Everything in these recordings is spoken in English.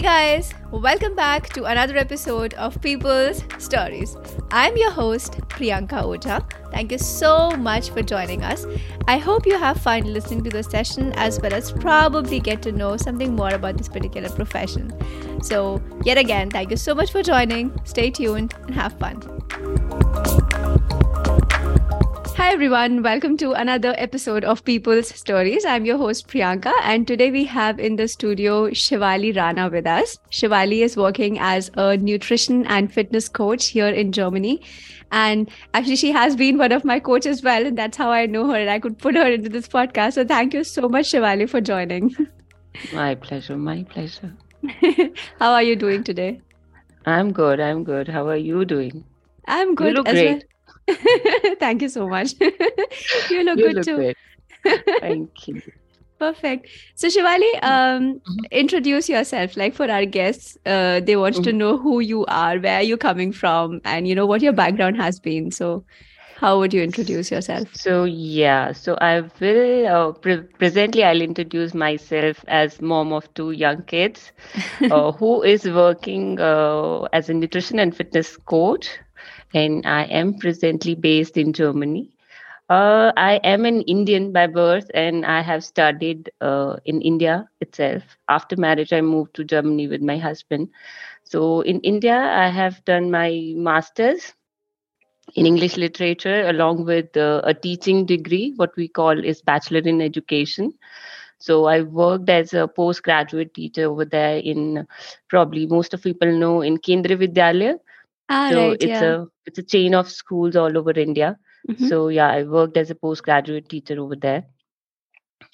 Hey guys, welcome back to another episode of People's Stories. I'm your host, Priyanka Ota. Thank you so much for joining us. I hope you have fun listening to the session as well as probably get to know something more about this particular profession. So, yet again, thank you so much for joining. Stay tuned and have fun. Hi everyone, welcome to another episode of People's Stories. I'm your host Priyanka, and today we have in the studio Shivali Rana with us. Shivali is working as a nutrition and fitness coach here in Germany. And actually, she has been one of my coaches as well, and that's how I know her and I could put her into this podcast. So thank you so much, Shivali, for joining. My pleasure, my pleasure. how are you doing today? I'm good, I'm good. How are you doing? I'm good You look as great. well. Thank you so much. you look you good look too. great. Thank you. Perfect. So, Shivali, um, Mhm. introduce yourself. Like for our guests, uh, they want to Mhm. know who you are, where you're coming from, and you know what your background has been. So, how would you introduce yourself? So yeah, so I will uh, pre- presently I'll introduce myself as mom of two young kids, uh, who is working uh, as a nutrition and fitness coach, and I am presently based in Germany. Uh, I am an Indian by birth, and I have studied uh, in India itself. After marriage, I moved to Germany with my husband. So in India, I have done my master's in English literature along with uh, a teaching degree, what we call is Bachelor in Education. So I worked as a postgraduate teacher over there in probably most of people know in Kendriya Vidyalaya. Ah, So right. it's Yeah. a it's a chain of schools all over India. Mhm. So yeah, I worked as a postgraduate teacher over there.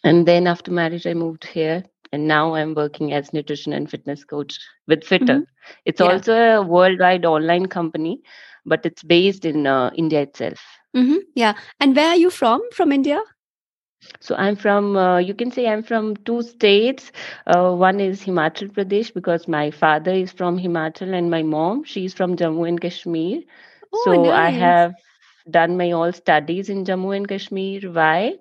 And then after marriage, I moved here. And now I'm working as nutrition and fitness coach with Fittr. Mhm. It's Yeah. also a worldwide online company, but it's based in uh, India itself. Mhm. Yeah. And where are you from? From India? So I'm from, uh, you can say I'm from two states. Uh, one is Himachal Pradesh because my father is from Himachal and my mom, she's from Jammu and Kashmir. Oh, So I have done my all studies in Jammu and Kashmir. Why?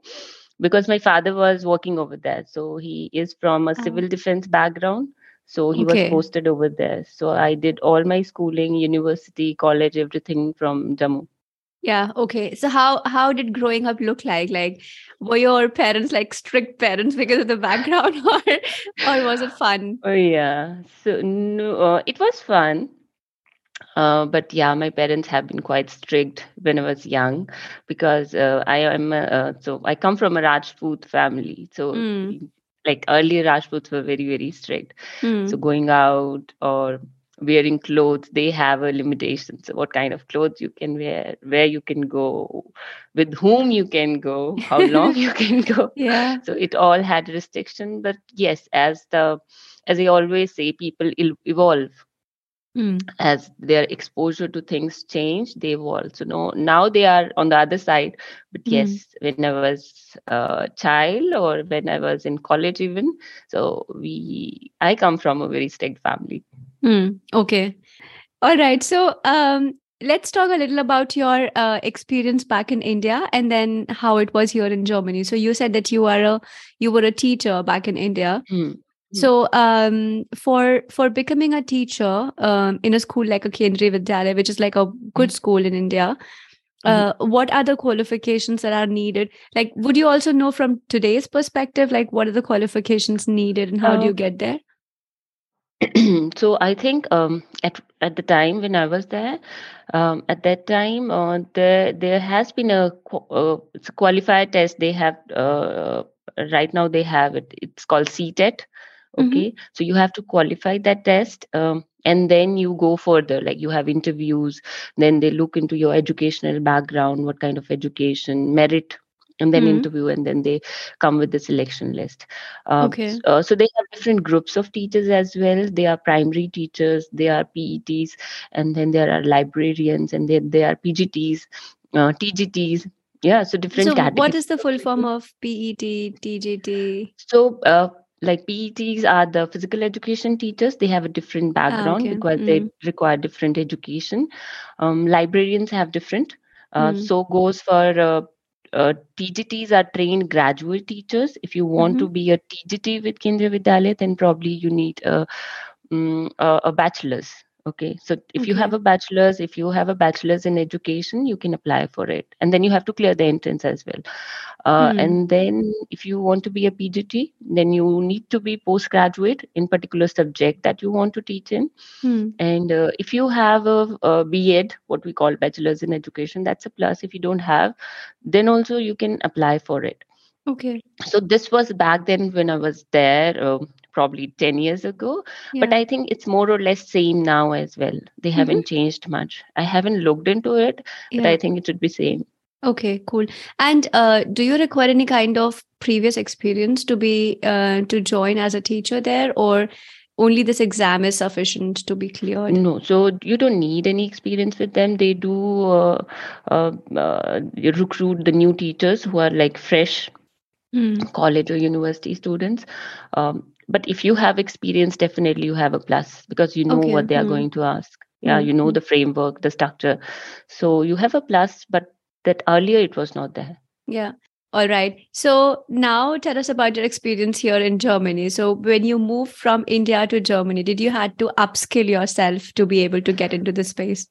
Because my father was working over there. So he is from a Ah. civil defense background. So he was posted over there. So I did all my schooling, university, college, everything from Jammu. Yeah. Okay. So, how how did growing up look like? Like, were your parents like strict parents because of the background, or or was it fun? Oh yeah. So no, uh, it was fun. Uh, but yeah, my parents have been quite strict when I was young because uh, I am uh, uh, so I come from a Rajput family. So Mm. like earlier Rajputs were very very strict. So Mm. going out or wearing clothes, they have a limitation. So what kind of clothes you can wear, where you can go, with whom you can go, how long you can go. Yeah. So it all had restriction. But yes, as the as I always say, people il- evolve Mm. as their exposure to things change they evolve so no now they are on the other side but Mm. yes when i was a child or when i was in college even so we i come from a very strict family Mm. Okay. All right. So, um, let's talk a little about your uh, experience back in India, and then how it was here in Germany. So, you said that you are a you were a teacher back in India. Hmm. So, um, for for becoming a teacher um, in a school like a Kendriya Vidyalaya, which is like a good school in India, uh, what are the qualifications that are needed? Like, would you also know from today's perspective, like what are the qualifications needed, and how do Uh, you get there? so I think um, at at the time when I was there, um, at that time uh, there there has been a uh, it's a qualifier test they have uh, right now they have it it's called CTET. Mhm. Okay, so you have to qualify that test. Um, and then you go further like you have interviews then they look into your educational background what kind of education merit and then Mm. interview and then they come with the selection list um, Okay. uh, so they have different groups of teachers as well they are primary teachers they are pets and then there are librarians and then there are pgts uh, tgts yeah so different So, categories what is the full form of PET, TGT? so uh, like PETs are the physical education teachers. They have a different Ah, background okay. because they Mm. require different education. Um, librarians have different. Uh, Mm. so goes for uh, uh, TGTs are trained graduate teachers. If you want Mhm. to be a TGT with Kendriya Vidyalaya, then probably you need a um, a, a bachelor's okay so if Okay. you have a bachelor's if you have a bachelor's in education you can apply for it and then you have to clear the entrance as well uh, Hmm. and then if you want to be a pgt then you need to be postgraduate in particular subject that you want to teach in Hmm. and uh, if you have a, a B.Ed, what we call bachelor's in education, that's a plus. If you don't have, then also you can apply for it. Okay. So this was back then when I was there, um probably 10 years ago. But I think it's more or less same now as well. They Mhm. haven't changed much. I haven't looked into it, but I think it should be same. Okay, cool. And uh, do you require any kind of previous experience to be uh, to join as a teacher there, or only this exam is sufficient to be cleared? No, so you don't need any experience with them. They do uh, uh, uh, recruit the new teachers who are like fresh Hmm. college or university students. Um, but if you have experience, definitely you have a plus because you know Okay. what they are Hmm. going to ask. Yeah, Hmm. you know Hmm. the framework, the structure. So you have a plus, but that earlier it was not there. Yeah. All right. So now tell us about your experience here in Germany. So when you moved from India to Germany, did you had to upskill yourself to be able to get into the space?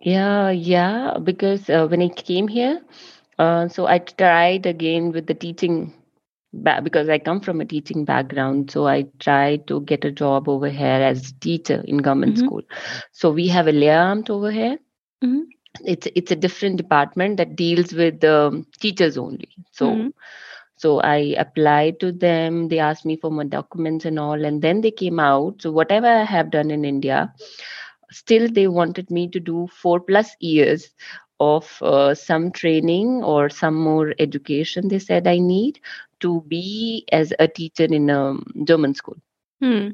Yeah, yeah, because uh, when I came here, uh, so I tried again with the teaching because I come from a teaching background. So I tried to get a job over here as a teacher in government Mhm. school. So we have a Lehramt over here. Mhm. It's it's a different department that deals with um, teachers only. So Mhm. so I applied to them. They asked me for my documents and all, and then they came out. So whatever I have done in India, still they wanted me to do four plus years of uh, some training or some more education. They said I need to be as a teacher in a German school. Hmm.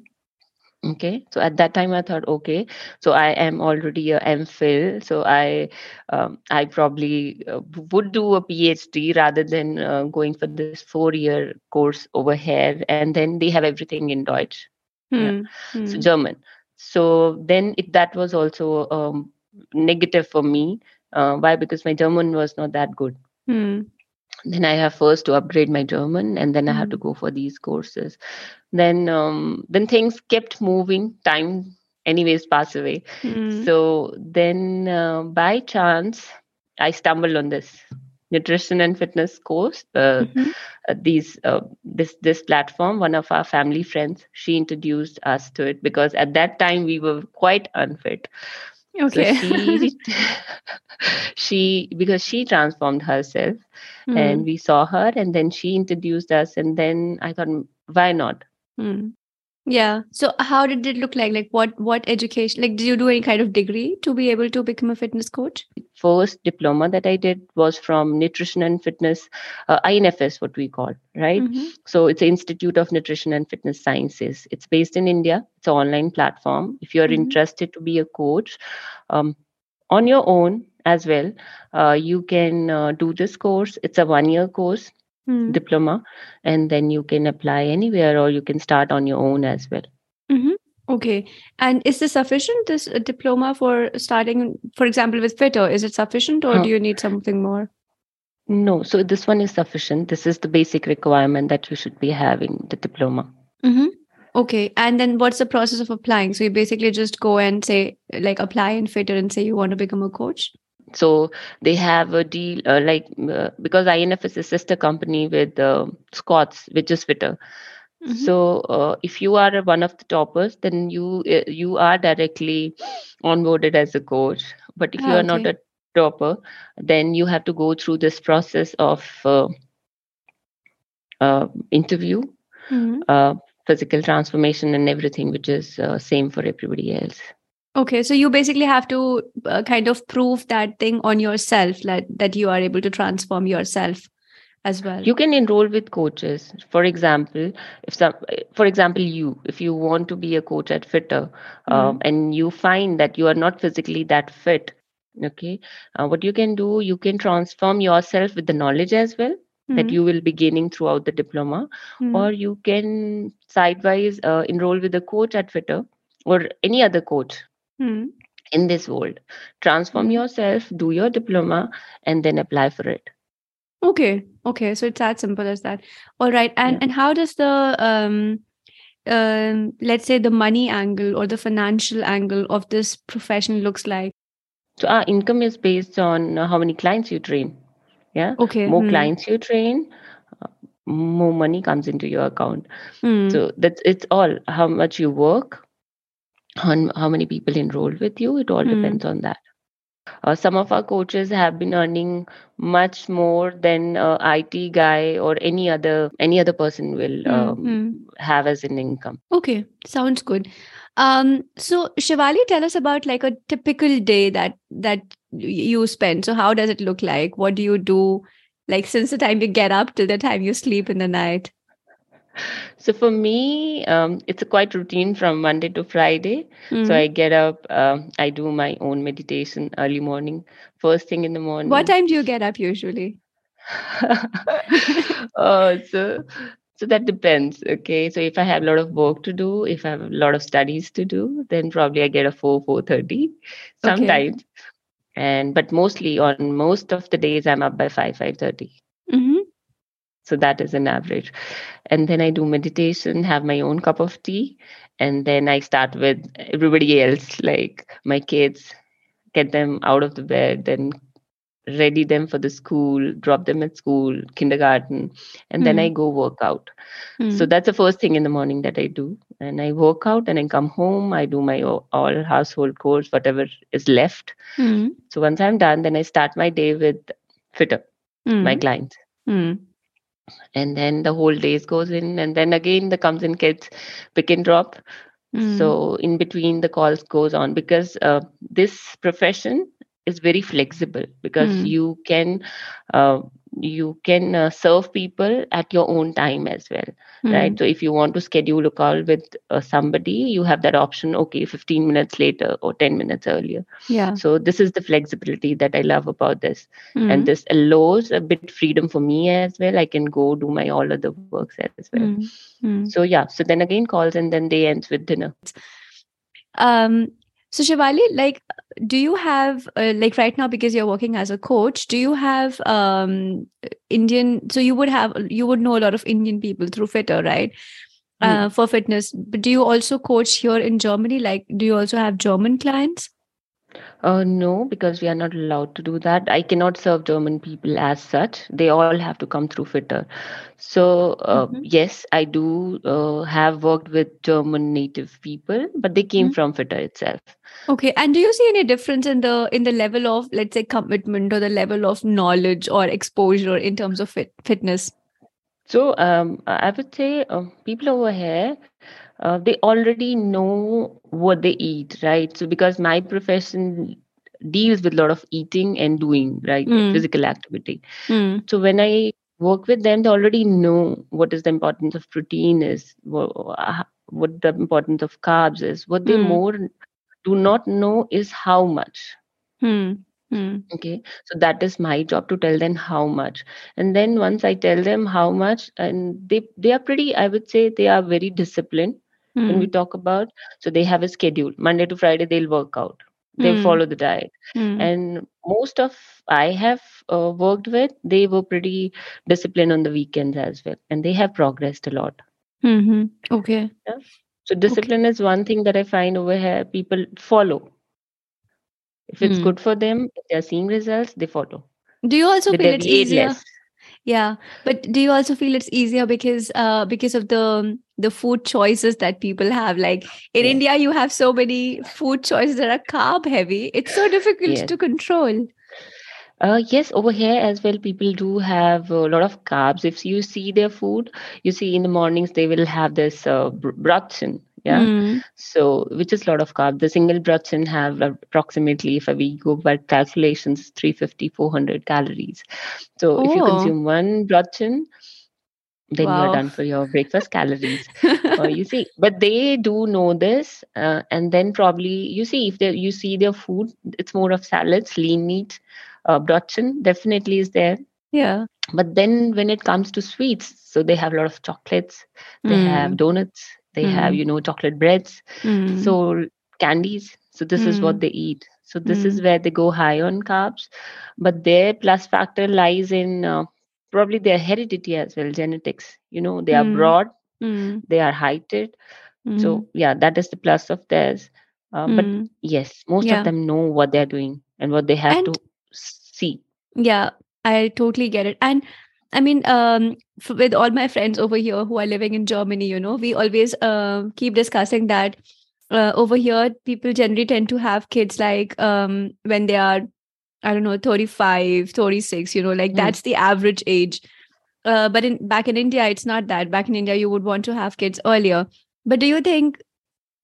Okay, so at that time I thought, okay, so I am already a MPhil, so I um, I probably uh, would do a PhD rather than uh, going for this four year course over here, and then they have everything in Deutsch, Yeah. Hmm. so Hmm. German. So then it, that was also um, negative for me. Uh, why? Because my German was not that good Hmm. Then i have first to upgrade my german and then i have to Mhm. go for these courses then um, then things kept moving time anyways pass away Hmm. so then uh, by chance i stumbled on this nutrition and fitness course uh, Mhm. uh, these uh, this this platform one of our family friends she introduced us to it because at that time we were quite unfit Okay. so she she because she transformed herself Hmm. and we saw her and then she introduced us and then i thought "Mm, why not Hmm. Yeah. So how did it look like? Like what what education? Like did you do any kind of degree to be able to become a fitness coach? first diploma that i did was from nutrition and fitness uh, infs what we call right Mhm. so it's institute of nutrition and fitness sciences it's based in india it's an online platform if you're Mhm. interested to be a coach um, on your own as well uh, you can uh, do this course it's a one year course Hmm. diploma and then you can apply anywhere or you can start on your own as well Mhm. Okay. And is this sufficient? This uh, diploma for starting, for example, with Fittr, is it sufficient, or Huh. do you need something more? No, so this one is sufficient. This is the basic requirement that you should be having the diploma. Mm-hmm. Okay. And then what's the process of applying? So you basically just go and say, like, apply in Fittr and say you want to become a coach. So they have a deal, uh, like uh, because INF is a sister company with uh, Squats, which is Fittr. Mhm. So uh, if you are one of the toppers, then you uh, you are directly onboarded as a coach. But if you Ah, are not a topper, then you have to go through this process of uh, uh, interview, Mhm. uh, physical transformation, and everything, which is uh, same for everybody else. Okay. So you basically have to uh, kind of prove that thing on yourself, that, that you are able to transform yourself as well. you can enroll with coaches for example if some for example you if you want to be a coach at fittr um, and you find that you are not physically that fit okay uh, what you can do you can transform yourself with the knowledge as well that Mhm. you will be gaining throughout the diploma Mhm. or you can sidewise uh, enroll with a coach at fittr or any other coach Mhm. in this world transform Mhm. yourself do your diploma and then apply for it Okay. Okay. So it's as simple as that. All right. And Yeah. and how does the um um, let's say the money angle or the financial angle of this profession looks like so our income is based on how many clients you train yeah okay more hmm. clients you train uh, more money comes into your account Hmm. so that's it's all how much you work on how many people enroll with you it all Hmm. depends on that uh, some of our coaches have been earning much more than a IT guy or any other any other person will Hmm, um, hmm. have as an income. Okay, sounds good. Um, so Shivali, tell us about like a typical day that that you spend. So how does it look like? What do you do? Like since the time you get up till the time you sleep in the night. So for me, um, it's a quite routine from Monday to Friday. So Hmm. I get up, um, I do my own meditation early morning, first thing in the morning. What time do you get up usually? oh, so so that depends. Okay, so if I have a lot of work to do, if I have a lot of studies to do, then probably I get a four four thirty. Okay. Sometimes, and but mostly on most of the days I'm up by five five thirty. hmm So that is an average. And then I do meditation, have my own cup of tea, and then I start with everybody else, like my kids, get them out of the bed, then ready them for the school, drop them at school, kindergarten, and then I Hmm. go work out. Hmm. So that's the first thing in the morning that I do. And I work out and I come home, I do my all household chores, whatever is left. Hmm. So once I'm done, then I start my day with fittr, my Hmm. clients Hmm. And then the whole days goes in and then again the comes in kids pick and drop Hmm. so in between the calls goes on because uh, this profession is very flexible because Hmm. you can uh, you can uh, serve people at your own time as well Hmm. right so if you want to schedule a call with uh, somebody you have that option okay 15 minutes later or 10 minutes earlier Yeah. so this is the flexibility that i love about this Hmm. and this allows a bit freedom for me as well i can go do my all other works as well Hmm. Hmm. so yeah so then again calls and then they ends with dinner Um, so Shivali, like, do you have uh, like right now because you're working as a coach? Do you have um Indian? So you would have you would know a lot of Indian people through Fittr, right? Uh, for fitness. But do you also coach here in Germany? Like, do you also have German clients? Uh no because we are not allowed to do that i cannot serve german people as such they all have to come through fittr so uh, Mhm. yes i do uh, have worked with german native people but they came Mhm. from fittr itself Okay. And do you see any difference in the in the level of let's say commitment or the level of knowledge or exposure in terms of fit, fitness? So um, I would say um, people over here, uh, they already know what they eat, right? So because my profession deals with a lot of eating and doing, right? Mm. Physical activity. Hmm. So when I work with them, they already know what is the importance of protein is, what, what the importance of carbs is. What they Mm. more do not know is how much. Hmm. Okay, so that is my job to tell them how much. And then once I tell them how much, and they they are pretty, I would say they are very disciplined when we Hmm. talk about. So they have a schedule. Monday to Friday, they'll work out. They Hmm. follow the diet. Hmm. And most of I have uh, worked with, they were pretty disciplined on the weekends as well, and they have progressed a lot. hmm Okay. So discipline is one thing that I find over here. People follow. If it's Hmm. good for them, if they're seeing results, they follow. Do you also feel it's easier? less. Yeah, but do you also feel it's easier because uh because of the the food choices that people have? Like in Yes. India, you have so many food choices that are carb heavy. It's so difficult to control. Uh, yes, over here as well, people do have a lot of carbs. If you see their food, you see in the mornings they will have this uh, yeah. Mm, So, which is a lot of carb. The single brötchen have approximately, if we go by calculations, 350, 400 calories. So, if you Oh. consume one brötchen, then you're done for your breakfast calories. uh, you see, but they do know this, uh, and then probably you see if they you see their food, it's more of salads, lean meat. Uh, brötchen definitely is there, yeah. but then when it comes to sweets, so they have a lot of chocolates, they have Mm, donuts, they have Mm. you know chocolate breads, mm, so candies. So this is what Mm. they eat. So this is Mm. where they go high on carbs, but their plus factor lies in uh, probably their heredity as well, genetics. You know, they are Mm. broad Mm. they are heighted Mm. so yeah that is the plus of theirs uh, but Mm. yes most Yeah. of them know what they're doing and what they have And- to see Yeah, I totally get it. And I mean, um, f- with all my friends over here who are living in Germany, you know, we always um keep discussing that uh, over here, people generally tend to have kids like um, when they are, I don't know, 35, 36, you know, like Mm. that's the average age. Uh, but in back in India, it's not that. Back in India, you would want to have kids earlier. But do you think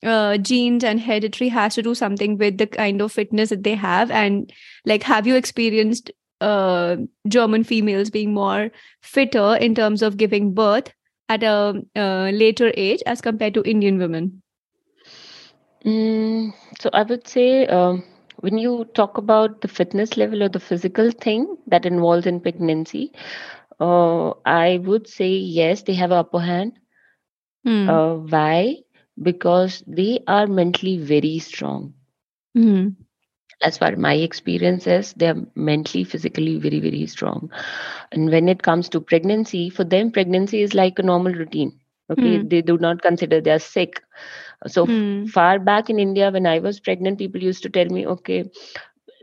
uh, genes and hereditary has to do something with the kind of fitness that they have? And like, have you experienced uh, German females being more fitter in terms of giving birth at a uh, later age as compared to Indian women? Mm, so I would say um, when you talk about the fitness level or the physical thing that involves in pregnancy, uh, I would say yes, they have upper hand. Hmm. Uh, why? Because they are mentally very strong. Hmm. As far as my experience is, they are mentally, physically very, very strong. And when it comes to pregnancy, for them, pregnancy is like a normal routine. Okay, Hmm. they do not consider they are sick. So Hmm. far back in India, when I was pregnant, people used to tell me, okay,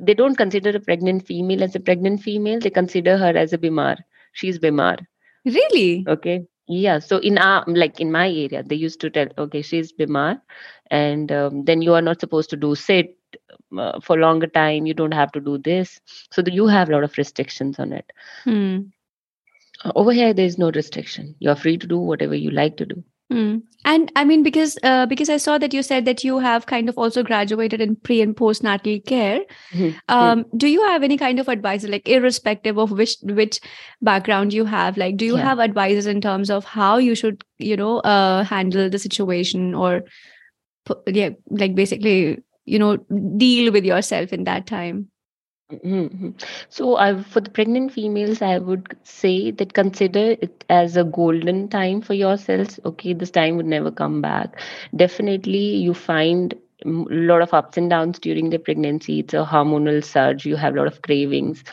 they don't consider a pregnant female as a pregnant female. They consider her as a bimar. She's bimar. Really? Okay. Yeah. So in our like in my area, they used to tell, okay, she's bimar, and um, then you are not supposed to do sit uh, for longer time. You don't have to do this. So the, you have a lot of restrictions on it. Hmm. Uh, Over here, there is no restriction. You are free to do whatever you like to do. Hmm. And I mean, because uh, because I saw that you said that you have kind of also graduated in pre and postnatal care. Mhm. Um, do you have any kind of advice, like irrespective of which which background you have? Like, do you Yeah. have advices in terms of how you should, you know, uh, handle the situation or, yeah, like basically, you know, deal with yourself in that time? Mhm. So, I for the pregnant females, I would say that consider it as a golden time for yourselves. Okay, this time would never come back. Definitely, you find a lot of ups and downs during the pregnancy. It's a hormonal surge. You have a lot of cravings.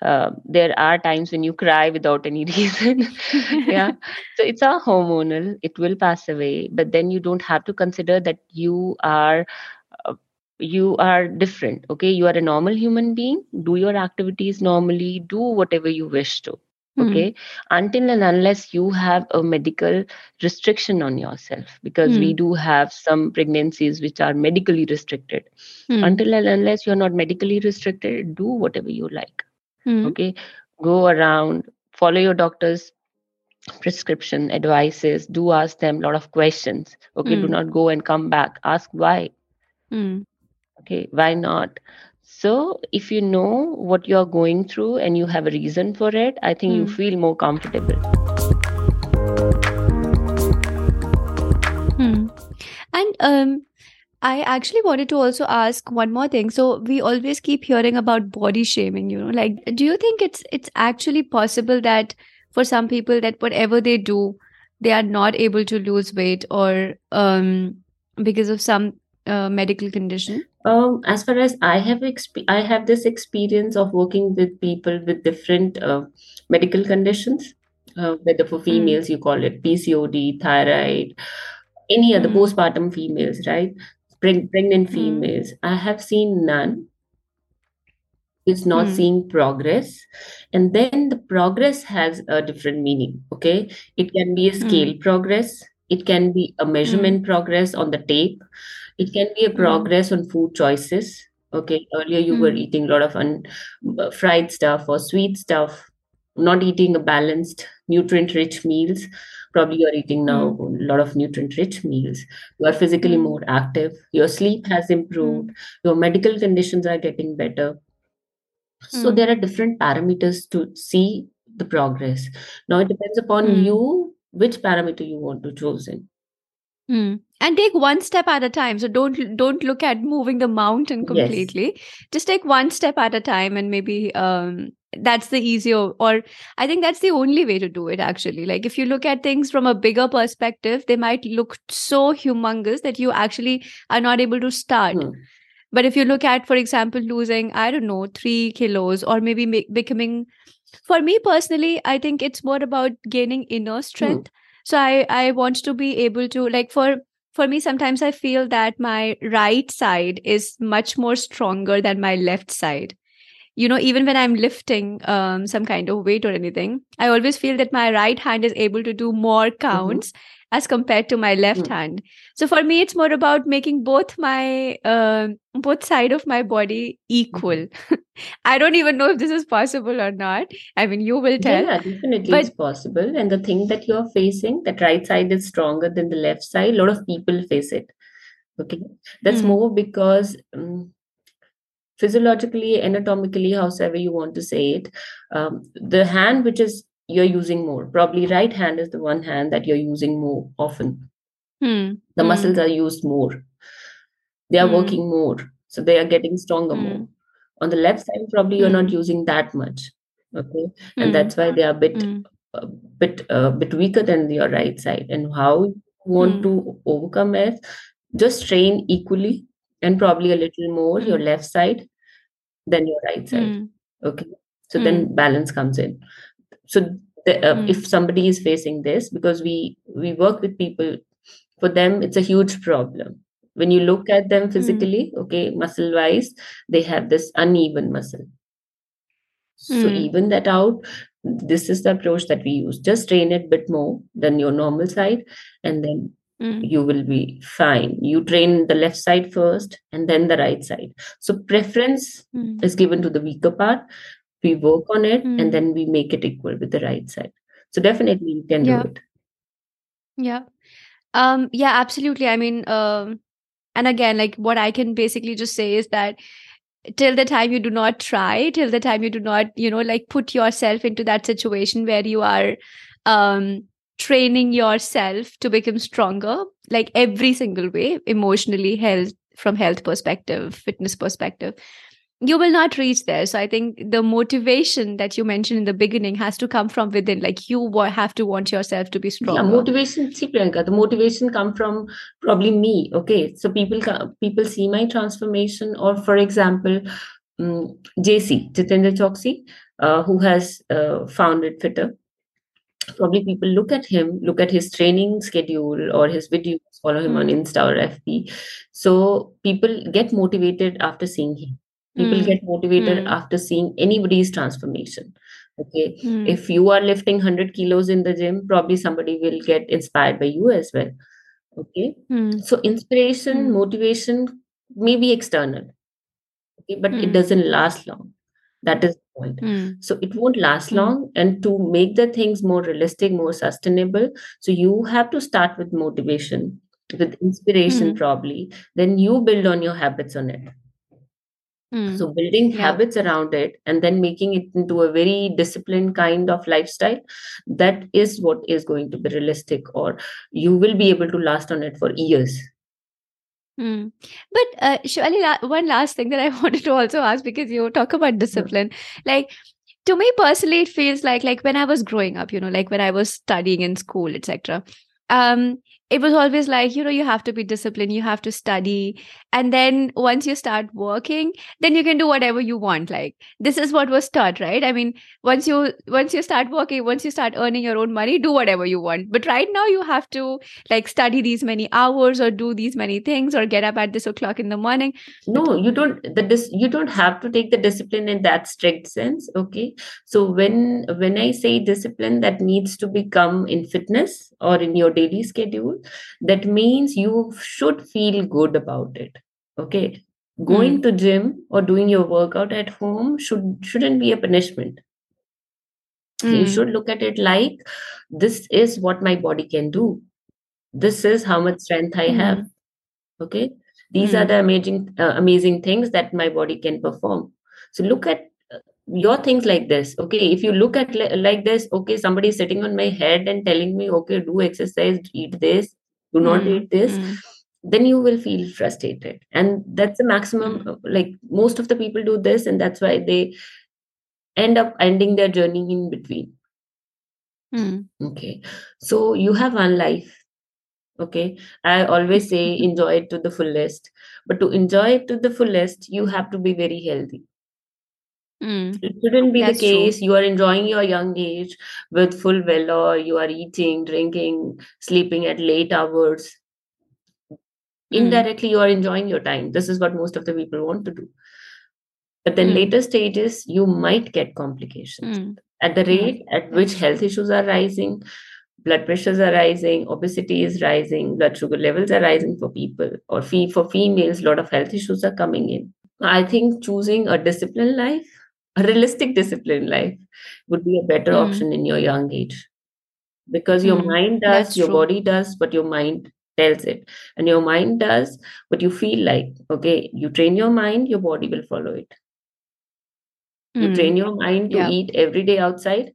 Uh, there are times when you cry without any reason. yeah, so it's a hormonal. It will pass away, but then you don't have to consider that you are you are different okay? You are a normal human being. Do your activities normally. Do whatever you wish to Hmm. okay? Until and unless you have a medical restriction on yourself because we Hmm. do have some pregnancies which are medically restricted. Hmm. until and unless you're not medically restricted do whatever you like Hmm. okay? Go around follow your doctor's prescription advices. Do ask them a lot of questions okay? Do not go and come back. Ask why. Okay why not so if you know what you're going through and you have a reason for it i think you Hmm. feel more comfortable Hmm. And um, I actually wanted to also ask one more thing. So we always keep hearing about body shaming, you know, like do you think it's it's actually possible that for some people that whatever they do, they are not able to lose weight or um because of some uh, medical condition? um, as far as i have exp- i have this experience of working with people with different uh, medical conditions uh, whether for Mm. females you call it pcod thyroid any other Mm. postpartum females right Preg- pregnant Mm. females i have seen none is not Mm. seeing progress and then the progress has a different meaning okay it can be a scale Mm. progress it can be a Mm. measurement progress on the tape it can be a Mm. progress on food choices okay earlier you were Mm. eating a lot of un- uh, fried stuff or sweet stuff not eating a balanced nutrient rich meals probably you're eating now Mm. a lot of nutrient rich meals you are physically Mm. more active your sleep has improved Mm. your medical conditions are getting better so Mm. there are different parameters to see the progress. Now it depends upon Mm. you which parameter you want to choose in. Hmm. And take one step at a time. So don't don't look at moving the mountain Yes. completely. Just take one step at a time, and maybe um, that's the easier. Or I think that's the only way to do it. Actually, like if you look at things from a bigger perspective, they might look so humongous that you actually are not able to start. Hmm. But if you look at, for example, losing I don't know three kilos, or maybe ma- becoming, for me personally, I think it's more about gaining inner Hmm. strength so i i want to be able to like for for me sometimes i feel that my right side is much more stronger than my left side you know even when i'm lifting um, some kind of weight or anything i always feel that my right hand is able to do more Mm-hmm. counts as compared to my left Mm. hand so for me it's more about making both my um both side of my body equal i don't even know if this is possible or not i mean you will tell yeah, definitely but it's possible. And the thing that you're facing, that right side is stronger than the left side, a lot of people face it. Okay. That's Mm. more because um, physiologically, anatomically, however you want to say it, um, the hand which is you're using more, probably right hand is the one hand that you're using more often. Hmm. The Hmm. muscles are used more. They are Hmm. working more. So they are getting stronger more. On the left side, probably you're not Hmm. using that much. Okay. And Hmm. that's why they are a bit Hmm. a bit a bit weaker than your right side and how you want to overcome it just train equally and probably a little more your left side than your right side okay so then balance comes in so the, uh, Hmm. if somebody is facing this because we we work with people for them it's a huge problem when you look at them Hmm. physically okay muscle wise they have this uneven muscle so Hmm. even that out this is the approach that we use just train it a bit more than your normal side and then Hmm. you will be fine you train the left side first and then the right side so preference Hmm. is given to the weaker part we work on it Hmm. and then we make it equal with the right side so definitely you can do it Yeah. Um, yeah, absolutely. I mean, um, and again, like what I can basically just say is that till the time you do not try, till the time you do not, you know, like put yourself into that situation where you are um training yourself to become stronger, like every single way, emotionally, health from health perspective, fitness perspective, you will not reach there. So I think the motivation that you mentioned in the beginning has to come from within. Like you have to want yourself to be strong. yeah motivation see priyanka the motivation come from probably me okay so people people see my transformation or for example um, jc jitendra chouksey uh, who has uh, founded fittr probably people look at him look at his training schedule or his videos follow him on Hmm. insta or fb so people get motivated after seeing him people Hmm. get motivated Hmm. after seeing anybody's transformation. Okay? Hmm. if you are lifting 100 kilos in the gym probably somebody will get inspired by you as well. Okay? Hmm. so inspiration Hmm. motivation may be external. Okay? But it Hmm. doesn't last long. That is the point. So it won't last long and to make the things more realistic more sustainable so you have to start with motivation with inspiration probably. Then you build on your habits on it Hmm. so building Yeah. habits around it and then making it into a very disciplined kind of lifestyle that is what is going to be realistic or you will be able to last on it for years Hmm. But uh, surely, la- one last thing that I wanted to also ask because you talk about discipline, like to me personally, it feels like like when I was growing up, you know, like when I was studying in school, etc. Um, it was always like you know you have to be disciplined, you have to study, and then once you start working, then you can do whatever you want. Like this is what was taught, right? I mean, once you once you start working, once you start earning your own money, do whatever you want. But right now, you have to like study these many hours or do these many things or get up at this o'clock in the morning. no you don't the dis- you don't have to take the discipline in that strict sense okay so when when i say discipline that needs to become in fitness or in your daily schedule that means you should feel good about it okay going Hmm. to gym or doing your workout at home should shouldn't be a punishment you Hmm. should look at it like this is what my body can do this is how much strength i have Hmm. okay these are Hmm. the amazing uh, amazing things that my body can perform so look at your things like this okay? If you look at li- like this okay somebody is sitting on my head and telling me okay do exercise eat this do not Hmm. eat this Hmm. then you will feel frustrated. And that's the maximum uh, like most of the people do this and that's why they end up ending their journey in between. Hmm. okay. So you have one life okay? I always say enjoy it to the fullest. But to enjoy it to the fullest you have to be very healthy Mm. It shouldn't be That's the true. case. You are enjoying your young age with full valor. You are eating, drinking, sleeping at late hours. Mm. Indirectly, you are enjoying your time. This is what most of the people want to do. But then Mm. later stages, you might get complications. Mm. At the Yeah, rate at which health issues are rising, blood pressures are rising, obesity is rising, blood sugar levels are rising for people, or fe- for females, a lot of health issues are coming in. I think choosing a disciplined life, a realistic discipline life, would be a better Mm. option in your young age. Because your Mm. mind That's does, your true. body does what your mind tells it. And your mind does what you feel like. Okay, you train your mind, your body will follow it. You Mm. train your mind to Yeah. eat every day outside,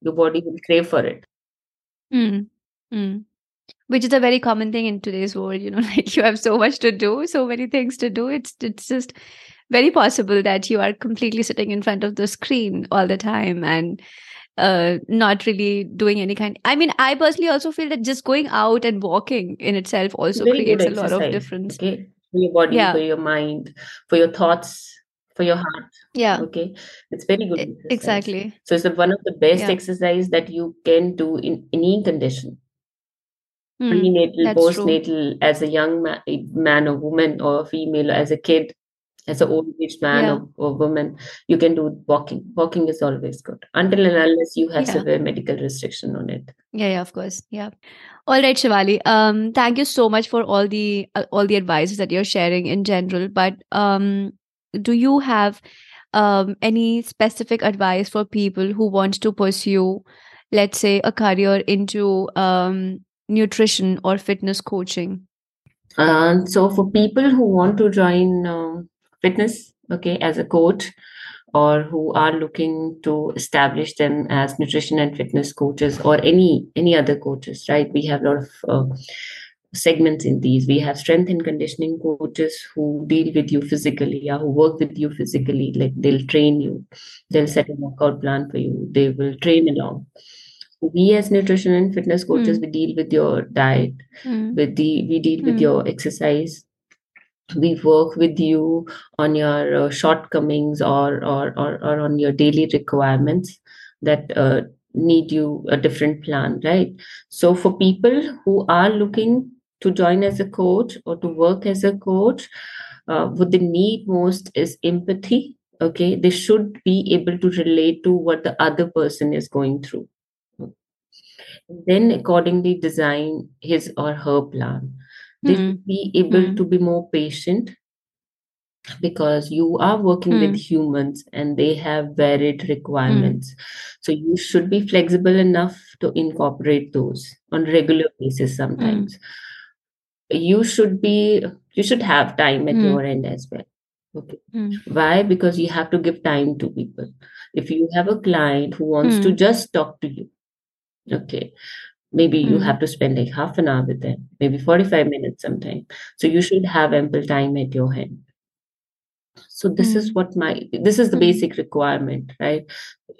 your body will crave for it. Mm. Mm. Which is a very common thing in today's world, you know, like you have so much to do, so many things to do. It's it's just very possible that you are completely sitting in front of the screen all the time and uh not really doing any kind i mean i personally also feel that just going out and walking in itself also Very creates a lot of difference Okay, for your body, Yeah. for your mind, for your thoughts, for your heart. yeah Okay, it's very good exercise. exactly So it's one of the best Yeah. exercise that you can do in any condition. Hmm, Prenatal, that's true postnatal, as a young ma- man or woman or female, as a kid, as an old aged man Yeah. or, or woman, you can do walking. Walking is always good until and unless you have Yeah. severe medical restriction on it. yeah yeah of course yeah all right shivali um thank you so much for all the uh, all the advices that you're sharing in general but um do you have um any specific advice for people who want to pursue let's say a career into um nutrition or fitness coaching And so for people who want to join um, fitness, okay, as a coach, or who are looking to establish them as nutrition and fitness coaches, or any any other coaches, right? We have a lot of uh, segments in these. We have strength and conditioning coaches who deal with you physically, yeah, who work with you physically. Like they'll train you, they'll set a workout plan for you, they will train along. We as nutrition and fitness coaches, Hmm. we deal with your diet, Hmm. with the we deal with Hmm. your exercise we work with you on your uh, shortcomings or, or or or on your daily requirements that uh, need you a different plan right? So for people who are looking to join as a coach or to work as a coach uh, what they need most is empathy okay? They should be able to relate to what the other person is going through. Then accordingly design his or her plan they Hmm. should be able Hmm. to be more patient because you are working Hmm. with humans and they have varied requirements so you should be flexible enough to incorporate those on regular basis sometimes you should be you should have time at Hmm. your end as well okay Hmm. why because you have to give time to people if you have a client who wants to Hmm. just talk to you okay maybe you Hmm. have to spend like half an hour with them maybe 45 minutes sometime so you should have ample time at your hand so this is Hmm. what my this is the Hmm. basic requirement right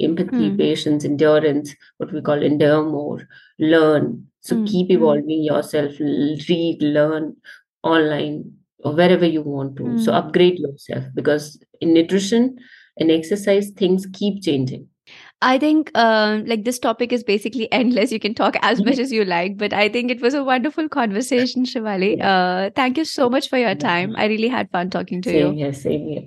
empathy Hmm. patience endurance what we call endure more learn so Hmm. keep Hmm. evolving yourself read learn online or wherever you want to so upgrade yourself because in nutrition and exercise things keep changing I think um, like this topic is basically endless. You can talk as Mhm. much as you like, but I think it was a wonderful conversation, Shivali. Uh, thank you so much for your time. I really had fun talking to same you. here same here